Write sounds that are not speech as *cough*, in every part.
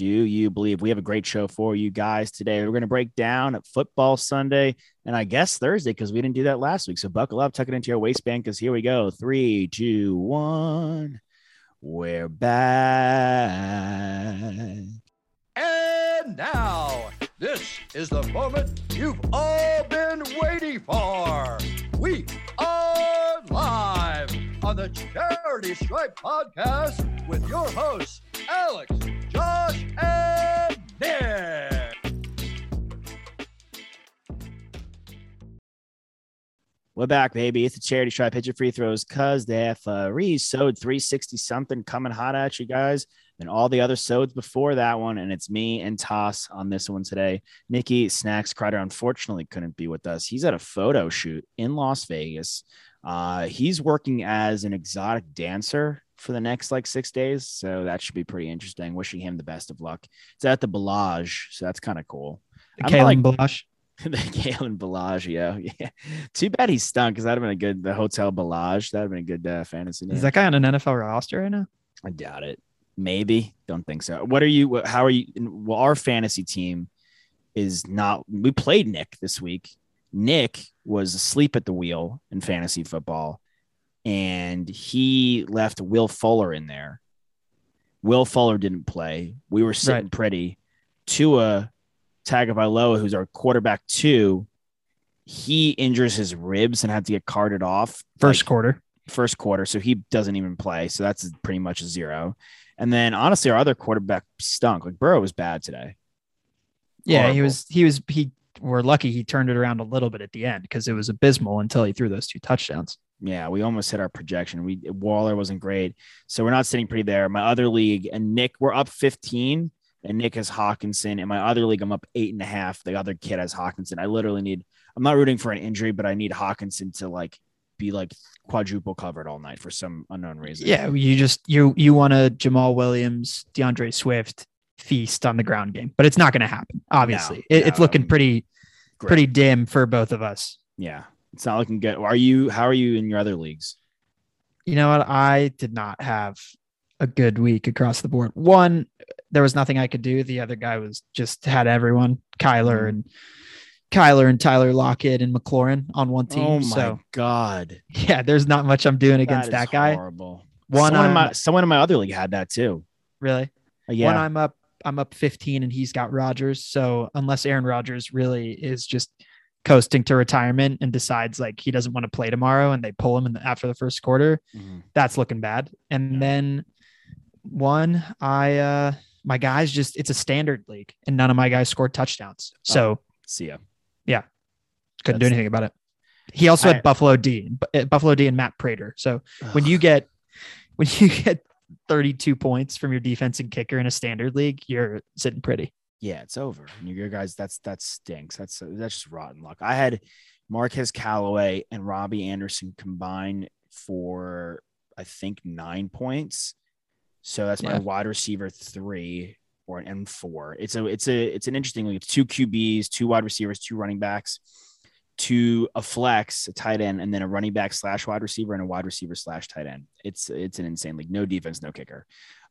do you believe we have a great show for you guys today? We're going to break down football Sunday and I guess Thursday because we didn't do that last week. So buckle up, tuck it into your waistband because here we go. Three, two, one. We're back. And now, this is the moment you've all been waiting for. We are live on the Charity Stripe podcast with your hosts, Alex, Josh, and. We're back, baby. It's a charity try your free throws because the FRE sewed 360 something coming hot at you guys. And all the other sods before that one. And it's me and Toss on this one today. Nikki Snacks Crider unfortunately couldn't be with us. He's at a photo shoot in Las Vegas. Uh, he's working as an exotic dancer for the next like six days. So that should be pretty interesting. Wishing him the best of luck. It's at the Bellage. So that's kind of cool. Kalen like- Balash. *laughs* the Galen Bellagio. *laughs* Yeah. Too bad he stunk because that'd have been a good the Hotel Bellage. That'd have been a good uh, fantasy name. Is that guy on an NFL roster right now? I doubt it. Maybe. Don't think so. What are you? How are you? Well, our fantasy team is not. We played Nick this week. Nick was asleep at the wheel in fantasy football, and he left Will Fuller in there. Will Fuller didn't play. We were sitting Right. pretty. Tua Tagovailoa, who's our quarterback two, he injures his ribs and had to get carted off First like, quarter. first quarter, so he doesn't even play. So that's pretty much a zero. And then honestly, our other quarterback stunk. Like Burrow was bad today. Yeah, he was. He was. He. We're lucky he turned it around a little bit at the end because it was abysmal until he threw those two touchdowns. Yeah, we almost hit our projection. We Waller wasn't great, so we're not sitting pretty there. My other league and Nick, we're up 15, and Nick has Hockenson. In my other league, I'm up eight and a half. The other kid has Hockenson. I literally need. I'm not rooting for an injury, but I need Hockenson to like be like quadruple covered all night for some unknown reason. Yeah, you just you you want a Jamaal Williams, DeAndre Swift feast on the ground game, but it's not going to happen. Obviously, It- it's looking pretty Great. pretty dim for both of us. Yeah, it's not looking good. Are you? How are you in your other leagues? You know what? I did not have a good week across the board. One, there was nothing I could do. The other guy was just had everyone, Kyler Mhm. and Kyler and Tyler Lockett and McLaurin on one team. Oh my so god, yeah, there's not much I'm doing against is that, guy. Horrible. One, someone in my someone in my other league had that too. Really? Uh, Yeah, One, I'm up. I'm up 15, and he's got Rodgers. So unless Aaron Rodgers really is just coasting to retirement and decides like he doesn't want to play tomorrow, and they pull him in the, after the first quarter, Mhm. that's looking bad. And Yeah. then one, I uh my guys just it's a standard league, and none of my guys scored touchdowns. So see ya. Yeah couldn't do That's- anything about it. He also I- had Buffalo D, uh, Buffalo D, and Matt Prater. So when you get when you *laughs* get 32 points from your defense and kicker in a standard league, you're sitting pretty. Yeah, it's over. And you guys, that's that stinks. That's that's just rotten luck. I had Marquez Callaway and Robbie Anderson combined for I think nine points. So that's my wide receiver three or an M four. It's a it's a it's an interesting league. It's two QBs, two wide receivers, two running backs, two a flex, a tight end, and then a running back slash wide receiver and a wide receiver slash tight end. It's it's an insane league. No defense, no kicker.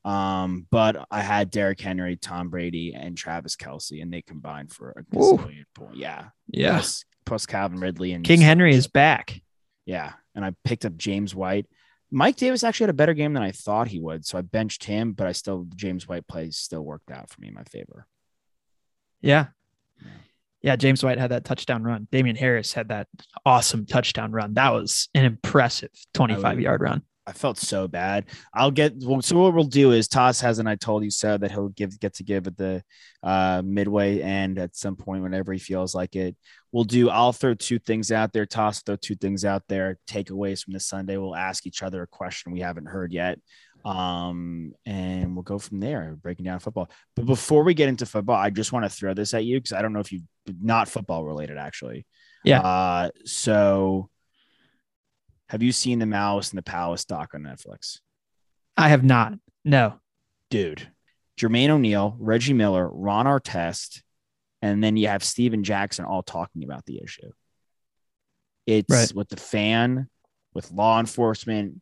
Um, but I had Derrick Henry, Tom Brady, and Travis Kelce, and they combined for a gazillion point. Yeah. Yeah. Plus, plus Calvin Ridley and King Henry is back. yeah. And I picked up James White. Mike Davis actually had a better game than I thought he would. So I benched him, but I still James White plays still worked out for me in my favor. Yeah. Yeah. Yeah. James White had that touchdown run. Damien Harris had that awesome touchdown run. That was an impressive 25 would- yard run. I felt so bad. I'll get well, so what we'll do is Toss hasn't I told you so that he'll give get to give at the uh midway and at some point whenever he feels like it. We'll do I'll throw two things out there, Toss throw two things out there, takeaways from this Sunday. We'll ask each other a question we haven't heard yet. Um, and we'll go from there, breaking down football. But before we get into football, I just want to throw this at you because I don't know if you not football related actually. Yeah. Uh so Have you seen the Malice and the Palace doc on Netflix? I have not. No. Dude, Jermaine O'Neal, Reggie Miller, Ron Artest, and then you have Stephen Jackson all talking about the issue. It's Right. with the fan, with law enforcement,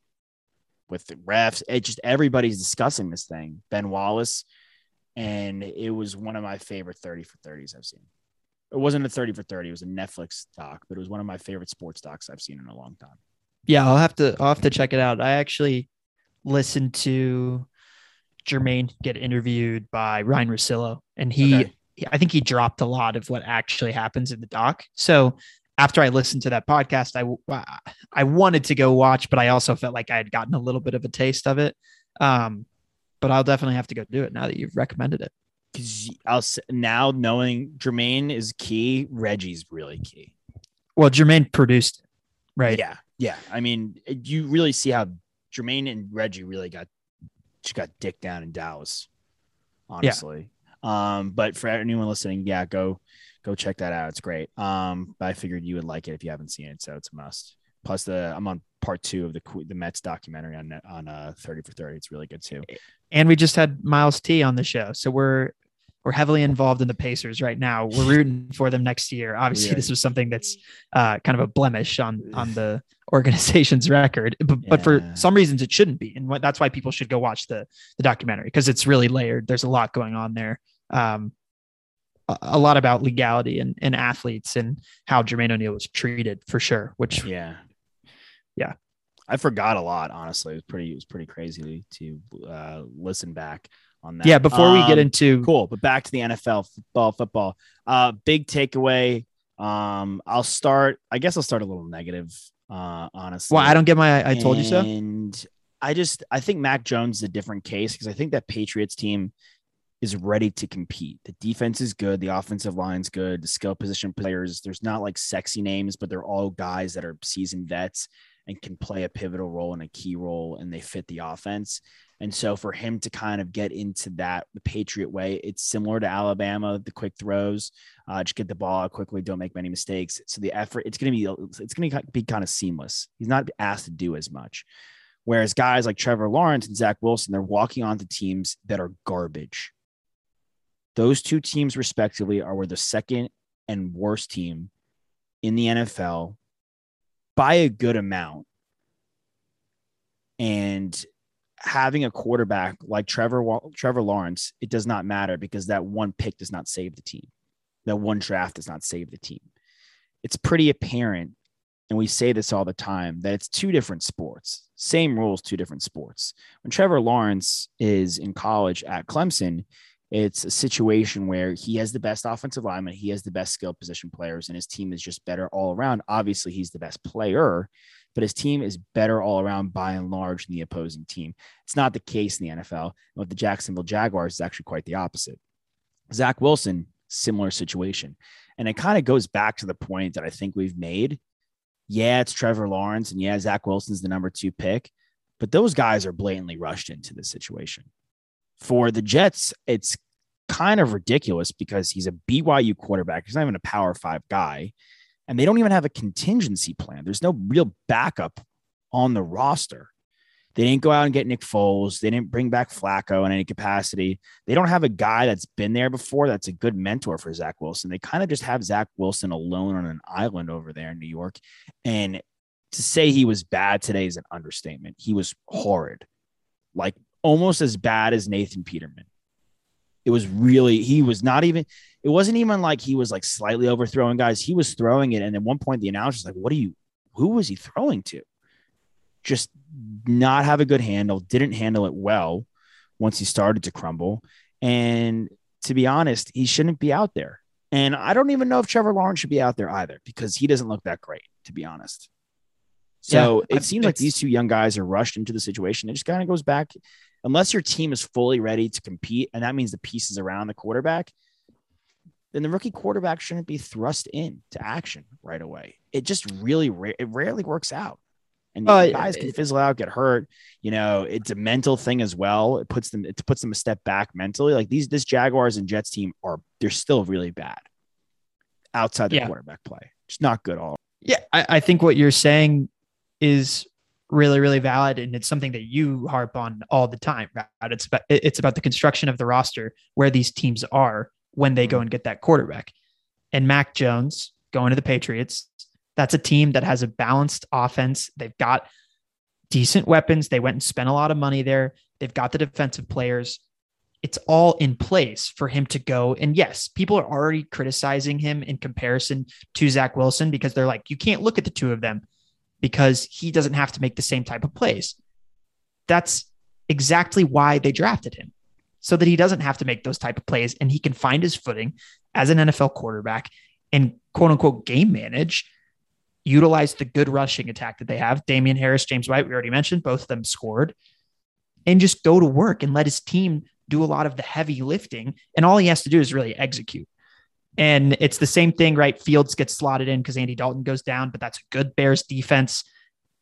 with the refs. It just everybody's discussing this thing. Ben Wallace, and it was one of my favorite 30 for 30s I've seen. It wasn't a 30 for 30, it was a Netflix doc, but it was one of my favorite sports docs I've seen in a long time. Yeah, I'll have to I'll have to check it out. I actually listened to Jermaine get interviewed by Ryen Russillo, and he Okay. I think he dropped a lot of what actually happens in the doc. So after I listened to that podcast, I I wanted to go watch, but I also felt like I had gotten a little bit of a taste of it. Um, but I'll definitely have to go do it now that you've recommended it. Because I'll now knowing Jermaine is key, Reggie's really key. Well, Jermaine produced it, right? Yeah, yeah. I mean, you really see how Jermaine and Reggie really got just got dick down in Dallas. Honestly, um, but for anyone listening, yeah, go go check that out. It's great. Um, but I figured you would like it if you haven't seen it, so it's a must. Plus, the I'm on part two of the the Mets documentary on on uh thirty for thirty. It's really good too. and we just had Miles T on the show, so we're we're heavily involved in the Pacers right now. We're rooting for them next year. Obviously, Yeah. this was something that's uh, kind of a blemish on on the *sighs* organization's record, but, but for some reasons it shouldn't be, and that's why people should go watch the the documentary because it's really layered. There's a lot going on there. Um, a, a lot about legality and, and athletes and how Jermaine O'Neal was treated for sure. Which Yeah. Yeah. I forgot a lot, honestly. It was pretty it was pretty crazy to, to uh listen back on that. yeah, before we get Um, into cool, but back to the NFL football football. Uh big takeaway. Um I'll start I guess I'll start a little negative uh honestly. well, I don't get my I told you so. And I just I think Mac Jones is a different case because I think that Patriots team is ready to compete. The defense is good, the offensive line's good, the skill position players, there's not like sexy names, but they're all guys that are seasoned vets and can play a pivotal role and a key role and they fit the offense. And so for him to kind of get into that the Patriot way, it's similar to Alabama, the quick throws, uh, just get the ball out quickly, don't make many mistakes. So the effort, it's going to be, it's going to be kind of seamless. He's not asked to do as much. Whereas guys like Trevor Lawrence and Zach Wilson, they're walking onto teams that are garbage. Those two teams, respectively, are were the second and worst team in the NFL by a good amount. And having a quarterback like Trevor Trevor Lawrence, it does not matter because that one pick does not save the team. That one draft does not save the team. It's pretty apparent, and we say this all the time, that it's two different sports. Same rules, two different sports. When Trevor Lawrence is in college at Clemson, it's a situation where he has the best offensive lineman, he has the best skill position players, and his team is just better all around. Obviously, he's the best player, but his team is better all around by and large than the opposing team. It's not the case in the NFL. With the Jacksonville Jaguars, it's actually quite the opposite. Zach Wilson, similar situation. And it kind of goes back to the point that I think we've made. Yeah, it's Trevor Lawrence, and yeah, Zach Wilson's the number two pick, but those guys are blatantly rushed into this situation. For the Jets, it's kind of ridiculous because he's a BYU quarterback. He's not even a power five guy. And they don't even have a contingency plan. There's no real backup on the roster. They didn't go out and get Nick Foles. They didn't bring back Flacco in any capacity. They don't have a guy that's been there before that's a good mentor for Zach Wilson. They kind of just have Zach Wilson alone on an island over there in New York. And to say he was bad today is an understatement. He was horrid, like almost as bad as Nathan Peterman. It was really, he was not even, it wasn't even like he was like slightly overthrowing guys. He was throwing it. And at one point, the announcer's like, what are you, who was he throwing to? Just not have a good handle, didn't handle it well once he started to crumble. And to be honest, he shouldn't be out there. And I don't even know if Trevor Lawrence should be out there either because he doesn't look that great, to be honest. So Yeah, it seems like these two young guys are rushed into the situation. It just kind of goes back, unless your team is fully ready to compete, and that means the pieces around the quarterback, then the rookie quarterback shouldn't be thrust in to action right away. It just really, ra- it rarely works out. And Uh, guys can fizzle out, get hurt. You know, it's a mental thing as well. It puts them, it puts them a step back mentally. Like these, this Jaguars and Jets team are, they're still really bad outside the Yeah. quarterback play. It's not good at all. Yeah, I, I think what you're saying is really, really valid. And it's something that you harp on all the time, right? It's about, it's about the construction of the roster where these teams are when they go mm-hmm. and get that quarterback. And Mac Jones going to the Patriots, that's a team that has a balanced offense. They've got decent weapons. They went and spent a lot of money there. They've got the defensive players. It's all in place for him to go. And yes, people are already criticizing him in comparison to Zach Wilson because they're like, you can't look at the two of them because he doesn't have to make the same type of plays. That's exactly why they drafted him so that he doesn't have to make those type of plays and he can find his footing as an NFL quarterback and quote unquote game manage utilize the good rushing attack that they have. Damien Harris, James White, we already mentioned, both of them scored, and just go to work and let his team do a lot of the heavy lifting. And all he has to do is really execute. And it's the same thing, right? Fields gets slotted in because Andy Dalton goes down, but that's a good Bears defense.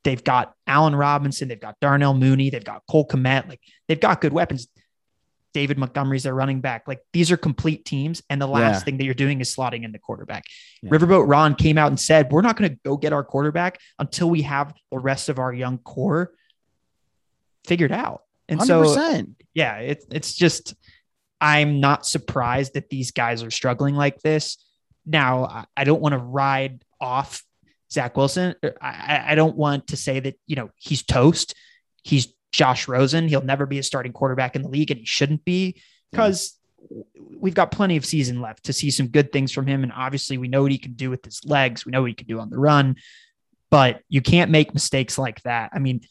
They've got Allen Robinson, they've got Darnell Mooney, they've got Cole Kmet. Like they've got good weapons. David Montgomery's their running back. Like these are complete teams. And the last yeah. thing that you're doing is slotting in the quarterback. Yeah. Riverboat Ron came out and said, We're not going to go get our quarterback until we have the rest of our young core figured out. And 100%. so, yeah, it, it's just, I'm not surprised that these guys are struggling like this. Now, I don't want to ride off Zach Wilson. Er, I, I don't want to say that, you know, he's toast. He's Josh Rosen. He'll never be a starting quarterback in the league, and he shouldn't be because yeah. we've got plenty of season left to see some good things from him. And obviously, we know what he can do with his legs. We know what he can do on the run, but you can't make mistakes like that. I mean,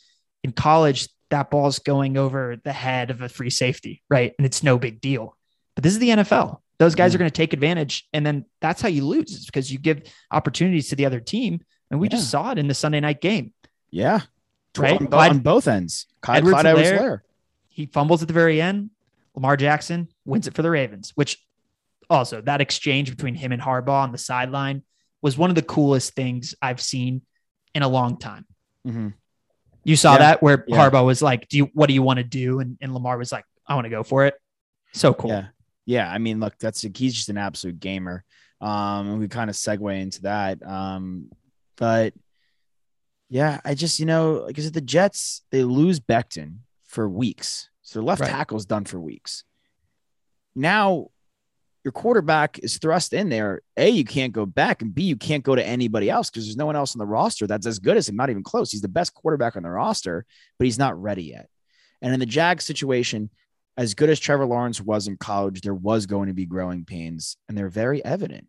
in college, that ball's going over the head of a free safety, right? And it's no big deal. But this is the NFL. Those guys mm-hmm. are going to take advantage. And then that's how you lose because you give opportunities to the other team. And we yeah. just saw it in the Sunday night game. Yeah right? On, Clyde, on both ends. Clyde, Edwards Clyde Edwards He fumbles at the very end. Lamar Jackson wins it for the Ravens, which also that exchange between him and Harbaugh on the sideline was one of the coolest things I've seen in a long time. Mm-hmm. You saw yeah. that where yeah. Harbaugh was like, "Do you what do you want to do?" And, and Lamar was like, "I want to go for it." So cool. Yeah, yeah. I mean, look, that's he's just an absolute gamer. Um, and we kind of segue into that. Um, but yeah, I just you know because the Jets they lose Becton for weeks, so their left right. tackle's done for weeks. Now your quarterback is thrust in there. A, you can't go back, and B, you can't go to anybody else because there's no one else on the roster that's as good as him, not even close. He's the best quarterback on the roster, but he's not ready yet. And in the Jag situation, as good as Trevor Lawrence was in college, there was going to be growing pains, and they're very evident.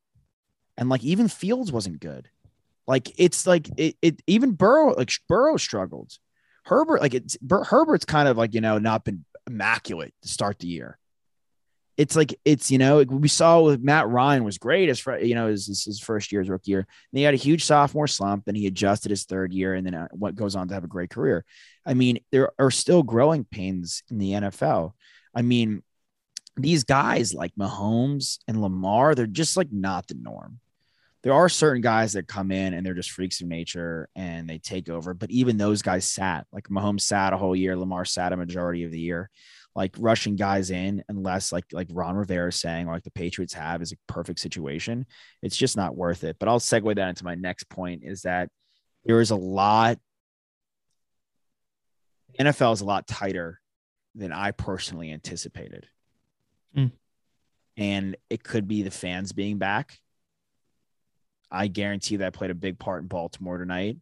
And like even Fields wasn't good. Like it's like it, it even Burrow like Burrow struggled. Herbert like it's Herbert's kind of like you know not been immaculate to start the year. It's like it's you know we saw with Matt Ryan was great as for you know his, his first year as rookie year. And he had a huge sophomore slump, then he adjusted his third year, and then uh, what goes on to have a great career. I mean, there are still growing pains in the NFL. I mean, these guys like Mahomes and Lamar, they're just like not the norm there are certain guys that come in and they're just freaks of nature and they take over. But even those guys sat like Mahomes sat a whole year, Lamar sat a majority of the year. Like rushing guys in, unless like like Ron Rivera is saying, or like the Patriots have, is a perfect situation. It's just not worth it. But I'll segue that into my next point: is that there is a lot. NFL is a lot tighter than I personally anticipated. Mm. And it could be the fans being back I guarantee that played a big part in Baltimore tonight.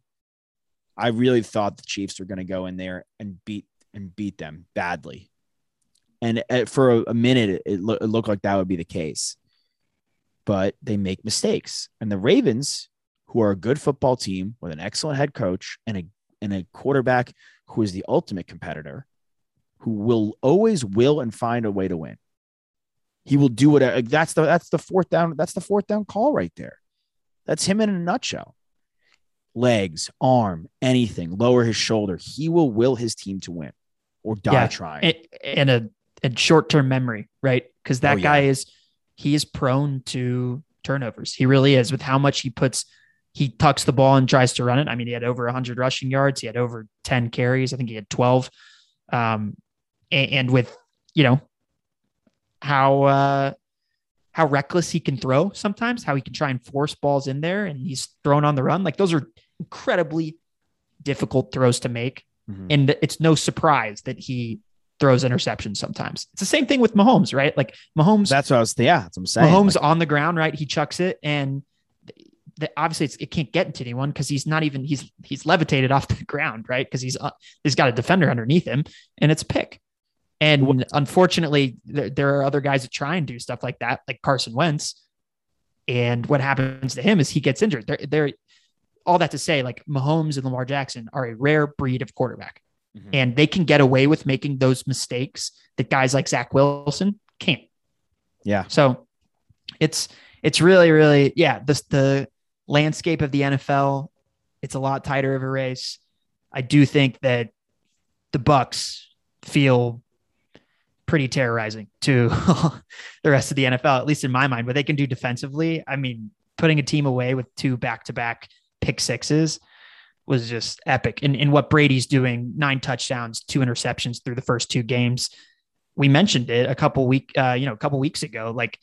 I really thought the Chiefs were going to go in there and beat and beat them badly. And uh, for a, minute, it, lo- it looked like that would be the case. But they make mistakes. And the Ravens, who are a good football team with an excellent head coach and a, and a quarterback who is the ultimate competitor, who will always will and find a way to win. He will do whatever. That's the that's the fourth down. That's the fourth down call right there. That's him in a nutshell. Legs, arm, anything, lower his shoulder. He will will his team to win or die yeah, trying. And a, a short term memory, right? Because that oh, guy is he is prone to turnovers. He really is with how much he puts he tucks the ball and tries to run it. I mean, he had over 100 rushing yards. He had over 10 carries. I think he had 12. Um, and, and with, you know, how uh, how reckless he can throw sometimes, how he can try and force balls in there and he's thrown on the run. Like those are incredibly difficult throws to make. Mhm. And it's no surprise that he throws interceptions sometimes. It's the same thing with Mahomes, right? Like Mahomes, That's what I was. Yeah, that's what I'm saying. Mahomes Like, on the ground, right? He chucks it, and the, obviously it's, it can't get into anyone because he's not even he's he's levitated off *laughs* the ground, right? Because he's uh, he's got a defender underneath him, and it's a pick. And unfortunately, there, there are other guys that try and do stuff like that, like Carson Wentz. And what happens to him is he gets injured. They're, they're all that to say, like Mahomes and Lamar Jackson are a rare breed of quarterback, Mhm. and they can get away with making those mistakes that guys like Zach Wilson can't. Yeah. So it's it's really really yeah. This the landscape of the NFL. It's a lot tighter of a race. I do think that the Bucs feel pretty terrorizing to *laughs* the rest of the NFL, at least in my mind. What they can do defensively, I mean, putting a team away with two back-to-back pick sixes was just epic. And, and what Brady's doing, nine touchdowns, two interceptions through the first two games. We mentioned it a couple week, uh, you know, a couple weeks ago. Like,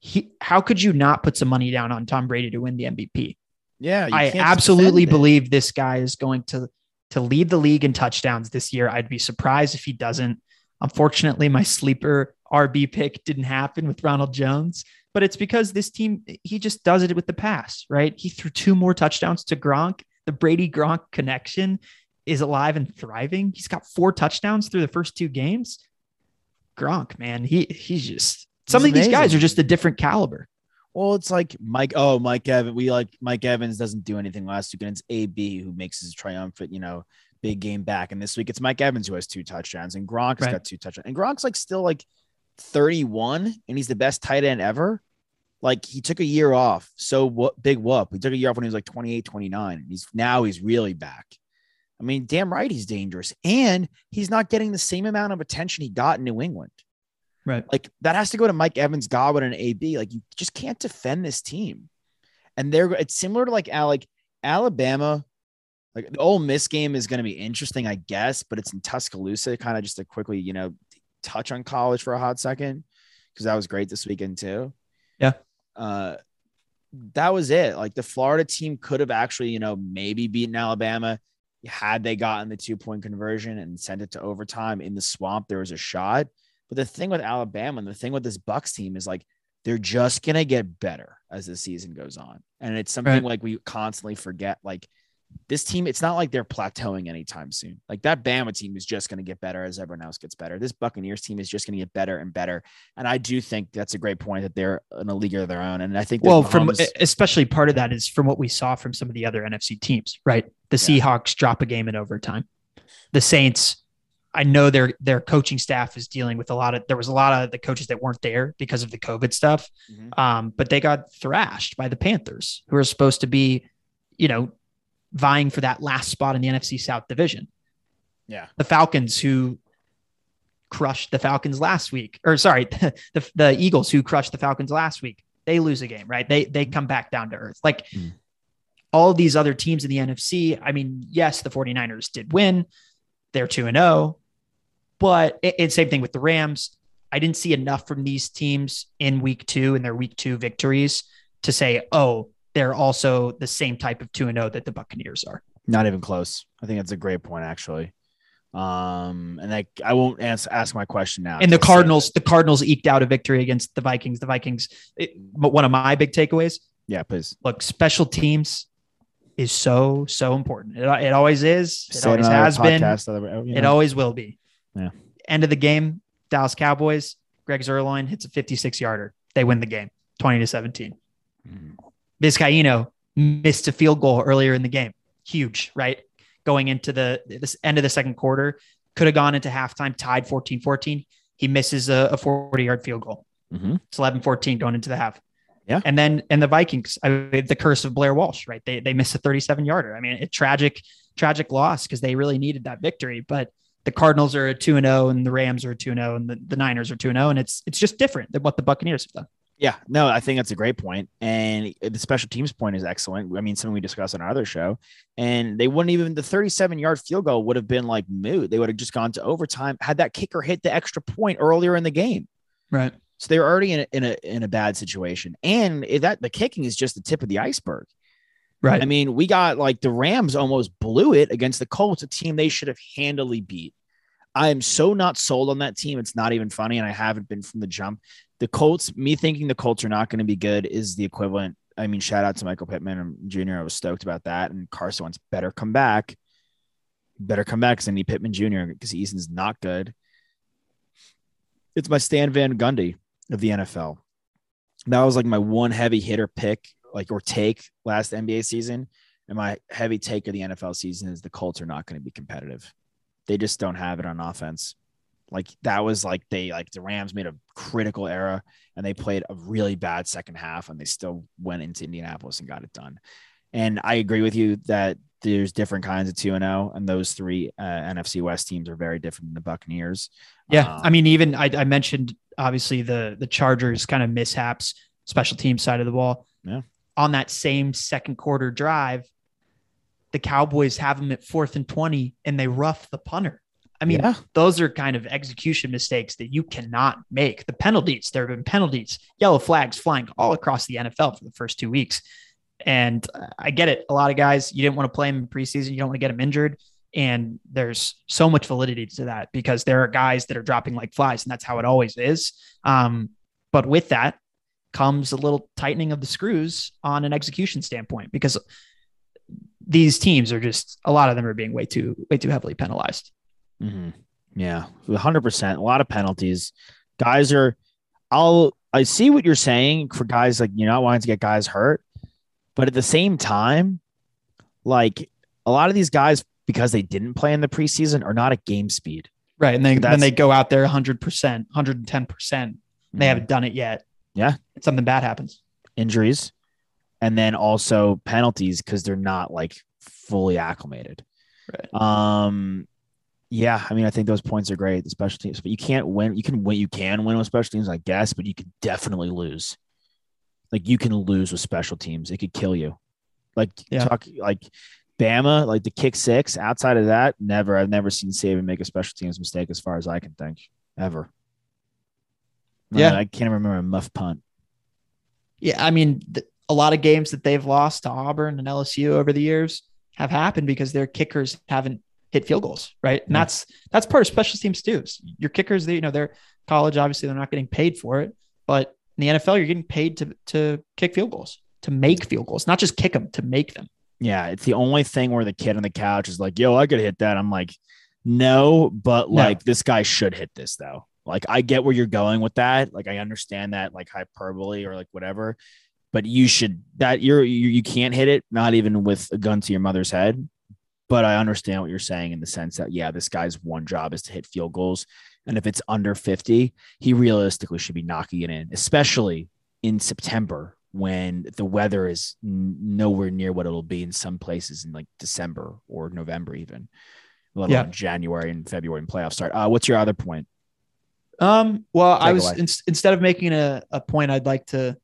he, how could you not put some money down on Tom Brady to win the MVP? yeah, you I can't absolutely believe this guy is going to to lead the league in touchdowns this year. I'd be surprised if he doesn't. Unfortunately, my sleeper RB pick didn't happen with Ronald Jones, but it's because this team he just does it with the pass, right? He threw two more touchdowns to Gronk. The Brady Gronk connection is alive and thriving. He's got four touchdowns through the first two games. Gronk, man, he he's just some of these guys are just a different caliber. Well, it's like Mike. Oh, Mike Evans. We like Mike Evans doesn't do anything last week, and it's AB who makes his triumphant, you know, big game back. And this week it's Mike Evans who has two touchdowns, and Gronk's Right. got two touchdowns. And Gronk's like still like 31, and he's the best tight end ever. Like he took a year off. So what? Big whoop. He took a year off when he was like 28, 29. And he's now he's really back. I mean, damn right, he's dangerous, and he's not getting the same amount of attention he got in New England. Right. Like that has to go to Mike Evans, Godwin, and AB. Like you just can't defend this team. And they're it's similar to like like Alabama. Like the Ole Miss game is going to be interesting, I guess, but it's in Tuscaloosa. Kind of just to quickly, you know, touch on college for a hot second because that was great this weekend too. Yeah. Uh, that was it. Like the Florida team could have actually, you know, maybe beaten Alabama had they gotten the two point conversion and sent it to overtime in the swamp. There was a shot. But the thing with Alabama and the thing with this Bucs team is like they're just gonna get better as the season goes on. And it's something Right. like we constantly forget. Like this team, it's not like they're plateauing anytime soon. Like that Bama team is just gonna get better as everyone else gets better. This Buccaneers team is just gonna get better and better. And I do think that's a great point that they're in a league of their own. And I think Well, from especially part of that is from what we saw from some of the other NFC teams, right? The Yeah. Seahawks drop a game in overtime. The Saints, I know their their coaching staff is dealing with a lot of. There was a lot of the coaches that weren't there because of the COVID stuff, Mhm. um, but they got thrashed by the Panthers, who are supposed to be, you know, vying for that last spot in the NFC South division. yeah. The Falcons, who crushed the Falcons last week, or sorry, *laughs* the, the Eagles, who crushed the Falcons last week, they lose a game, right? They they come back down to earth. Like Mm. all these other teams in the NFC, I mean, yes, the 49ers did win. They're 2 and 0. But it, it's the same thing with the Rams. I didn't see enough from these teams in week 2 and their week 2 victories to say, "Oh, they're also the same type of 2 and 0 that the Buccaneers are." Not even close. I think that's a great point, actually. Um, and I, I won't ask, ask my question now. and the until I say Cardinals, the Cardinals eked out a victory against the Vikings. The Vikings, it, but one of my big takeaways. Yeah, please. look, special teams is so so important. It, it always is. It Say always has been. other- you It always will be. Yeah. End of the game, Dallas Cowboys. Greg Zuerlein hits a 56 yarder. They win the game, 20 to 17. Mhm. Vizcaino missed a field goal earlier in the game. Huge, right? Going into the this end of the second quarter, could have gone into halftime, tied 14 14. He misses a 40 yard field goal. Mhm. It's 11 14 going into the half. Yeah. And then, and the Vikings, I mean, the curse of Blair Walsh, right? They, they missed a 37 yarder. I mean, a tragic, tragic loss because they really needed that victory. But the Cardinals are a 2 and 0 and the Rams are a 2 and 0 and the, the Niners are 2 and 0. And it's, it's just different than what the Buccaneers have done. Yeah, no, I think that's a great point. And the special teams point is excellent. I mean, something we discussed on our other show. And they wouldn't even, the 37 yard field goal would have been like moot. They would have just gone to overtime, had that kicker hit the extra point earlier in the game. Right. So they were already in a, in a, in a bad situation. And that the kicking is just the tip of the iceberg. Right. I mean, we got like the Rams almost blew it against the Colts, a team they should have handily beat. I am so not sold on that team. It's not even funny, and I haven't been from the jump. The Colts, me thinking the Colts are not going to be good is the equivalent. I mean, shout out to Michael Pittman Jr. I was stoked about that. And Carson Wentz better come back. Better come back because I need Pittman Jr. because Eason's not good. It's my Stan Van Gundy of the NFL. That was like my one heavy hitter pick, like or take last NBA season. And my heavy take of the NFL season is the Colts are not going to be competitive. They just don't have it on offense. Like that was like they like the Rams made a critical error and they played a really bad second half and they still went into Indianapolis and got it done. And I agree with you that there's different kinds of 2 and 0 and those three uh, NFC West teams are very different than the Buccaneers. Yeah, Um, I mean, even I, I mentioned obviously the the Chargers kind of mishaps, special team side of the ball. Yeah. On that same second quarter drive, the Cowboys have them at fourth and twenty, and they rough the punter. I mean, Yeah. those are kind of execution mistakes that you cannot make. The penalties, there have been penalties, yellow flags flying all across the NFL for the first two weeks. And I get it. A lot of guys, you didn't want to play them in preseason. You don't want to get them injured. And there's so much validity to that because there are guys that are dropping like flies, and that's how it always is. Um, but with that comes a little tightening of the screws on an execution standpoint because these teams are just a lot of them are being way too way too heavily penalized. Mhm. Yeah, hundred percent. A lot of penalties. Guys are. I'll. I see what you're saying for guys like you're not wanting to get guys hurt, but at the same time, like a lot of these guys because they didn't play in the preseason are not at game speed. Right. And then, then they go out there 100%, 110%. They Mhm. haven't done it yet. Yeah. And something bad happens. injuries, and then also penalties because they're not like fully acclimated. Right. Um, yeah, I mean, I think those points are great, the special teams, but you can't win. You can win. You can win with special teams, I guess, but you could definitely lose. Like you can lose with special teams. It could kill you. Like Yeah. talk like Bama, like the kick six. Outside of that, never. I've never seen Saban make a special teams mistake, as far as I can think, ever. I Yeah. mean, I can't remember a muff punt. Yeah. I mean, th- a lot of games that they've lost to Auburn and LSU over the years have happened because their kickers haven't hit field goals. Right. And Yeah. that's, that's part of special teams too. Your kickers, they, you know, they're college, obviously they're not getting paid for it, but in the NFL, you're getting paid to, to kick field goals, to make field goals, not just kick them, to make them. Yeah, it's the only thing where the kid on the couch is like, "Yo, I could hit that." I'm like, "No, but No. like this guy should hit this though." Like I get where you're going with that. Like I understand that like hyperbole or like whatever, but you should that you're you, you can't hit it not even with a gun to your mother's head. But I understand what you're saying in the sense that yeah, this guy's one job is to hit field goals, and if it's under 50, he realistically should be knocking it in, especially in September when the weather is n- nowhere near what it'll be in some places in like December or November, even, let Yeah. alone January and February and playoffs start. Uh, what's your other point? Um, well, I was in, instead of making a, a point, I'd like to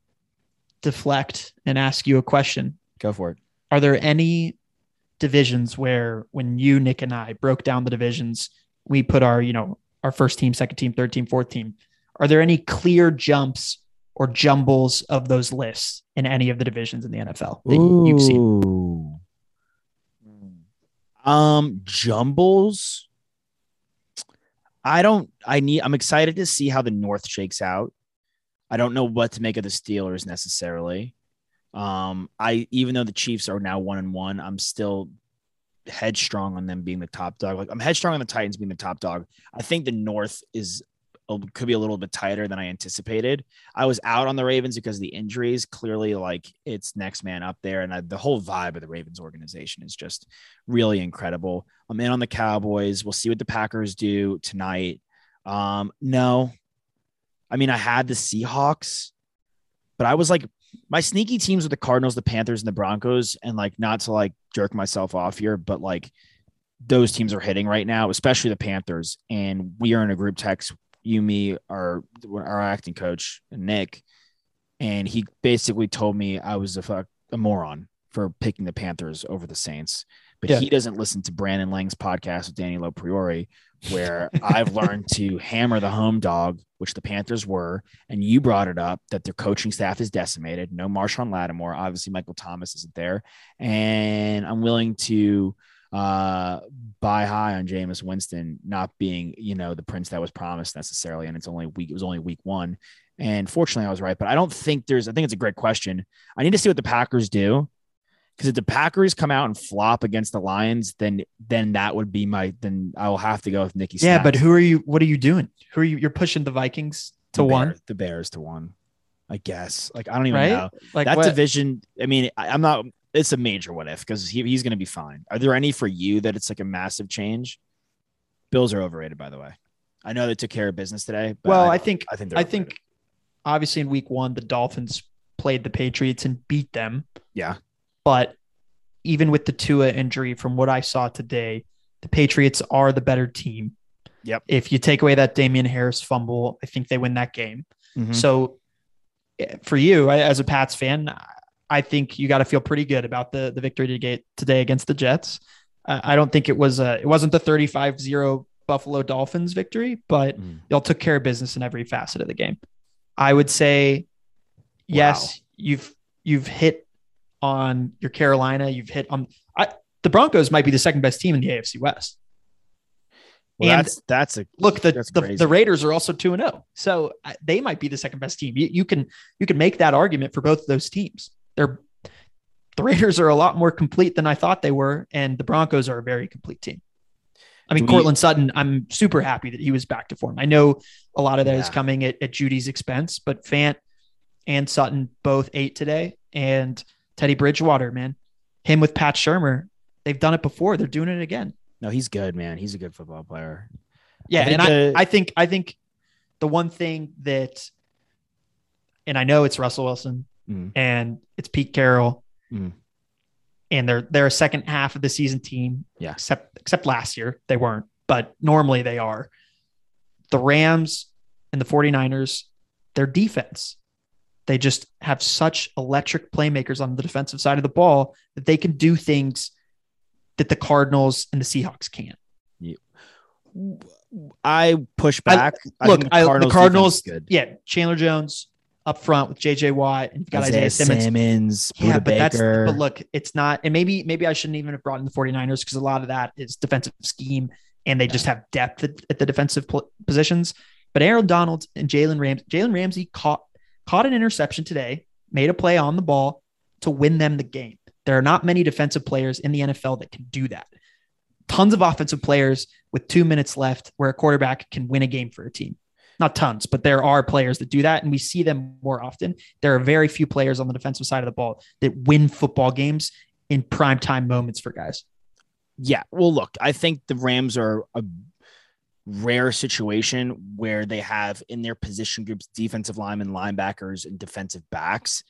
deflect and ask you a question. Go for it. Are there any divisions where when you, Nick, and I broke down the divisions, we put our, you know, our first team, second team, third team, fourth team? Are there any clear jumps or jumbles of those lists in any of the divisions in the NFL that you've seen? Um, jumbles. I don't. I need. I'm excited to see how the North shakes out. I don't know what to make of the Steelers necessarily. Um, I even though the Chiefs are now one and one, I'm still headstrong on them being the top dog. Like I'm headstrong on the Titans being the top dog. I think the North is could be a little bit tighter than I anticipated. I was out on the Ravens because of the injuries. Clearly, like it's next man up there, and I, the whole vibe of the Ravens organization is just really incredible. I'm in on the Cowboys. We'll see what the Packers do tonight. Um, no, I mean I had the Seahawks, but I was like my sneaky teams were the Cardinals, the Panthers, and the Broncos, and like not to like jerk myself off here, but like those teams are hitting right now, especially the Panthers. And we are in a group text you, me, our our acting coach, Nick, and he basically told me I was a fuck a moron for picking the Panthers over the Saints but Yeah. he doesn't listen to Brandon Lang's podcast with Danny Priori, where *laughs* I've learned to hammer the home dog, which the Panthers were. And you brought it up that their coaching staff is decimated. No Marshon Lattimore. Obviously, Michael Thomas isn't there. And I'm willing to uh buy high on Jameis Winston not being, you know, the prince that was promised necessarily. And it's only week, it was only week one. And fortunately, I was right. But I don't think there's, I think it's a great question. I need to see what the Packers do. Because if the Packers come out and flop against the Lions, then then that would be my then I will have to go with Nicky. Yeah, but who are you? What are you doing? Who are you? You're pushing the Vikings to The one, the Bears to one, I guess. Like I don't even Right? know like that what? division. I mean, I, I'm not. It's a major what if because he, he's going to be fine. Are there any for you that it's like a massive change? Bills are overrated, by the way. I know they took care of business today. But Well, I, I think I think I think obviously in week one the Dolphins played the Patriots and beat them. Yeah. But even with the Tua injury, from what I saw today, the Patriots are the better team. Yep. If you take away that Damien Harris fumble, I think they win that game. Mhm. So eh, for you, as a Pats fan, I think you got to feel pretty good about the the victory to get today against the Jets. Uh, I don't think it was a, it wasn't the 35-0 Buffalo Dolphins victory, but Mhm. y'all took care of business in every facet of the game. I would say yes, you've you've hit on your Carolina, you've hit on I, the Broncos might be the second best team in the AFC West. Well, and- that's that's a Look, the the, the Raiders are also 2 and 0. So uh, they might be the second best team. You, you can you can make that argument for both of those teams. They're the Raiders are a lot more complete than I thought they were and the Broncos are a very complete team. I mean, we- Courtland Sutton, I'm super happy that he was back to form. I know a lot of that is Yeah. coming at, at Jeudy's expense, but Fant and Sutton both ate today. And Teddy Bridgewater, man, him with Pat Shurmur, they've done it before. They're doing it again. no. He's good, man. He's a good football player. Yeah, I and the- I, I think I think the one thing that, and I know it's Russell Wilson Mhm. and it's Pete Carroll, Mhm. and they're they're a second half of the season team. Yeah. except except last year they weren't, but normally they are. The Rams and the 49ers, their defense, they just have such electric playmakers on the defensive side of the ball that they can do things that the Cardinals and the Seahawks can't. I push back. I Look, I, the Cardinals, yeah, Chandler Jones up front with JJ Watt and you've got Isaiah, Isaiah, Simmons. Simmons, Yeah, Buda but that's but look, it's not, and maybe maybe I shouldn't even have brought in the 49ers because a lot of that is defensive scheme and they just have depth at, at the defensive positions. But Aaron Donald and Jalen Ramsey, Jalen Ramsey caught caught an interception today, made a play on the ball to win them the game. There are not many defensive players in the NFL that can do that. Tons of offensive players with two minutes left where a quarterback can win a game for a team. Not tons, but there are players that do that, and we see them more often. There are very few players on the defensive side of the ball that win football games in prime time moments for guys. Yeah. Well, look, I think the Rams are a rare situation where they have in their position groups defensive linemen, linebackers, and defensive backs.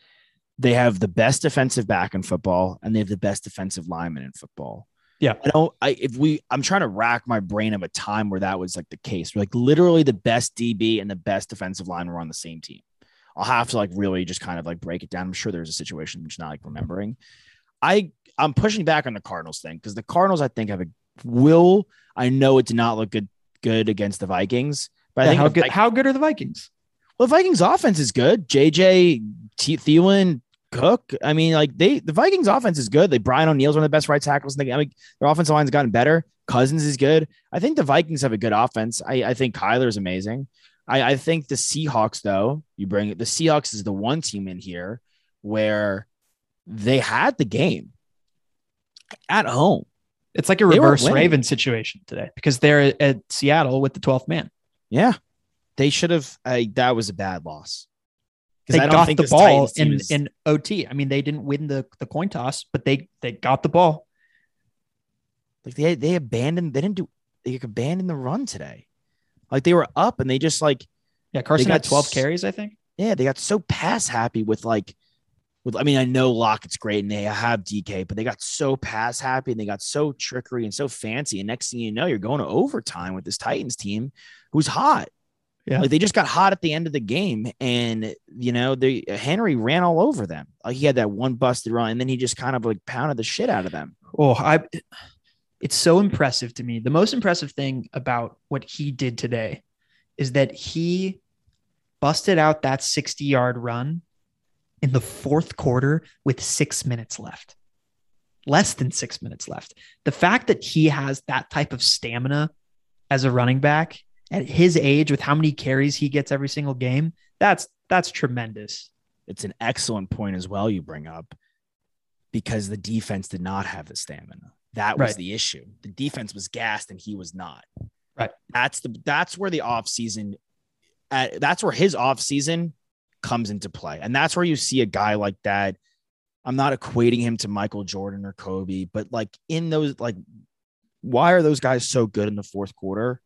They have the best defensive back in football, and they have the best defensive lineman in football. Yeah. I don't. I if we, I'm trying to rack my brain of a time where that was like the case. Like literally, the best DB and the best defensive line were on the same team. I'll have to like really just kind of like break it down. I'm sure there's a situation I'm just not like remembering. I I'm pushing back on the Cardinals thing because the Cardinals I think have a will. I know it did not look good good against the Vikings, but I think how good how good are the Vikings? well, the Vikings offense is good. JJ T- Thielen, Cook. I mean, like they the Vikings offense is good. Like Brian O'Neill's one of the best right tackles in the game. I mean, their offensive line's gotten better. Cousins is good. I think the Vikings have a good offense. I, I think Kyler is amazing. I, I think the Seahawks, though, you bring it. The Seahawks is the one team in here where they had the game at home. It's like a reverse. Raven situation today because they're at Seattle with the 12th man. Yeah, they should have. I that was a bad loss. They I don't got think the ball in, is- in OT. I mean, they didn't win the, the coin toss, but they they got the ball. Like they they abandoned. They didn't do. They abandoned the run today. Like they were up and they just like Yeah, Carson got had 12 s- carries, I think. yeah they got so pass happy with like with I mean I know Lockett's great and they have DK but they got so pass happy and they got so trickery and so fancy and next thing you know you're going to overtime with this Titans team who's hot Yeah. Like they just got hot at the end of the game, and you know, the Henry ran all over them. Like he had that one busted run, and then he just kind of like pounded the shit out of them. Oh, I it's so impressive to me. The most impressive thing about what he did today is that he busted out that 60 yard run in the fourth quarter with six minutes left. Less than six minutes left. The fact that he has that type of stamina as a running back at his age with how many carries he gets every single game, that's that's tremendous. It's an excellent point as well you bring up because the defense did not have the stamina. That was Right. the issue. The defense was gassed and he was not. Right. That's the that's where the offseason at that's where his offseason comes into play. And that's where you see a guy like that. I'm not equating him to Michael Jordan or Kobe, but like in those like why are those guys so good in the fourth quarter?